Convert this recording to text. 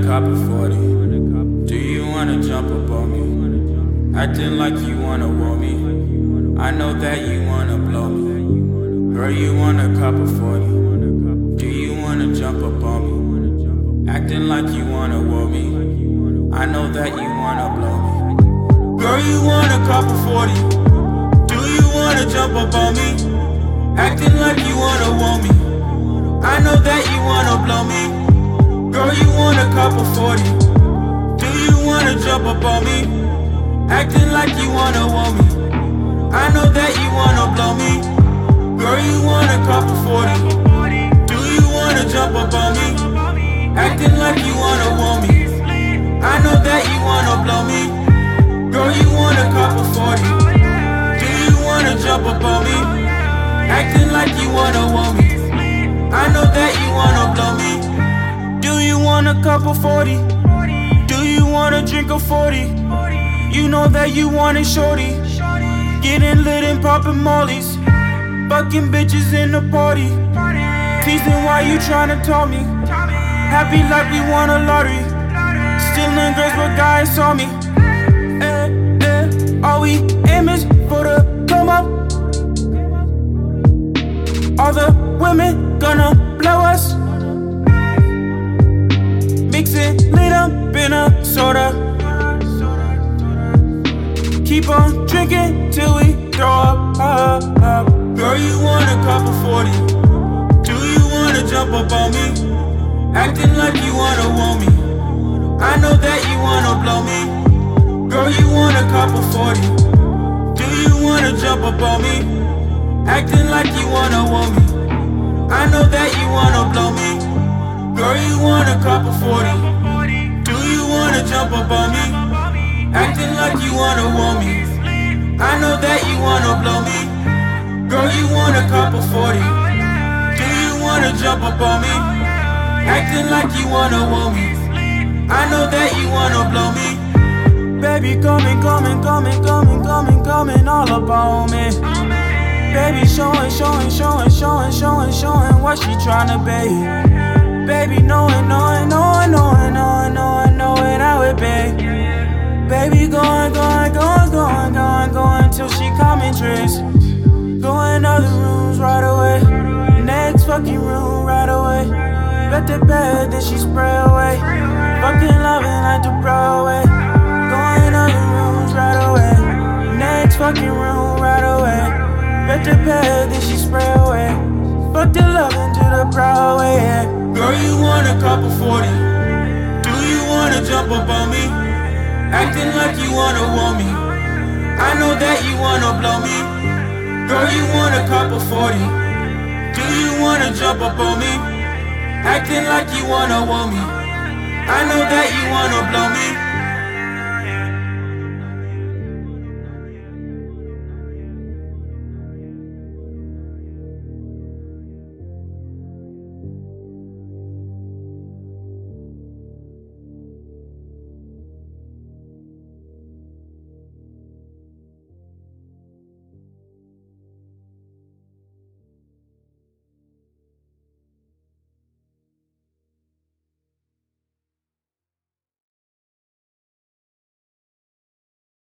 wanna cop a 40? Do you wanna jump up on me? Acting like you wanna want me. I know that you wanna blow me. Girl, you wanna cop a 40? Do you wanna jump up on me? Acting like you wanna want me. I know that you wanna blow me. Girl, you wanna cop a 40? wanna jump up on me Acting like you wanna want me I know that you wanna blow me Girl, you want a cup of 40. Do you wanna jump up on me? Acting like you wanna woo me. I know that you wanna blow me. Girl, you want a cup of 40. Do you wanna jump up on me? Acting like you wanna want me. I know that you wanna blow me. Girl, you want a cup of 40. Do you wanna jump up on me? Acting like you wanna a cup of 40? Do you wanna drink a 40? You know that you want it, shorty. Getting lit and popping mollies. Fucking bitches in the party. Teasing why you tryna tell me. Happy like we won a lottery. Stealing girls, but guys saw me. On drinking till we throw up. Girl, you want a cup of 40. Do you wanna jump up on me? Acting like you wanna want me. I know that you wanna blow me. Girl, you want a cup of 40. Do you wanna jump up on me? Acting like you wanna want me. I know that you wanna blow me. Girl, you want a cup of 40. Do you wanna jump up on me? Acting like you wanna want me. I know that you wanna blow me. Girl, you want a couple 40. Do you wanna jump up on me? Acting like you wanna want me. I know that you wanna blow me. Baby, coming, coming, coming, coming, coming, coming all up on me. Baby, showing, showing, showing, showing, showing, showing what she tryna be. Baby, knowing, knowing, knowing, knowing, knowing right away. Next fucking room right away. Bet the bed, then she spray away. Fucking loving like the Broadway. Going other rooms right away. Next fucking room right away. Bet the bed, then she spray away. Fuck the loving to the Broadway. Yeah. Girl, you want a cup of 40. Do you wanna jump up on me? Acting like you wanna want me. I know that you wanna blow me. Girl, you want a cup of 40. Do you wanna jump up on me? Acting like you wanna want me. I know that you wanna blow me.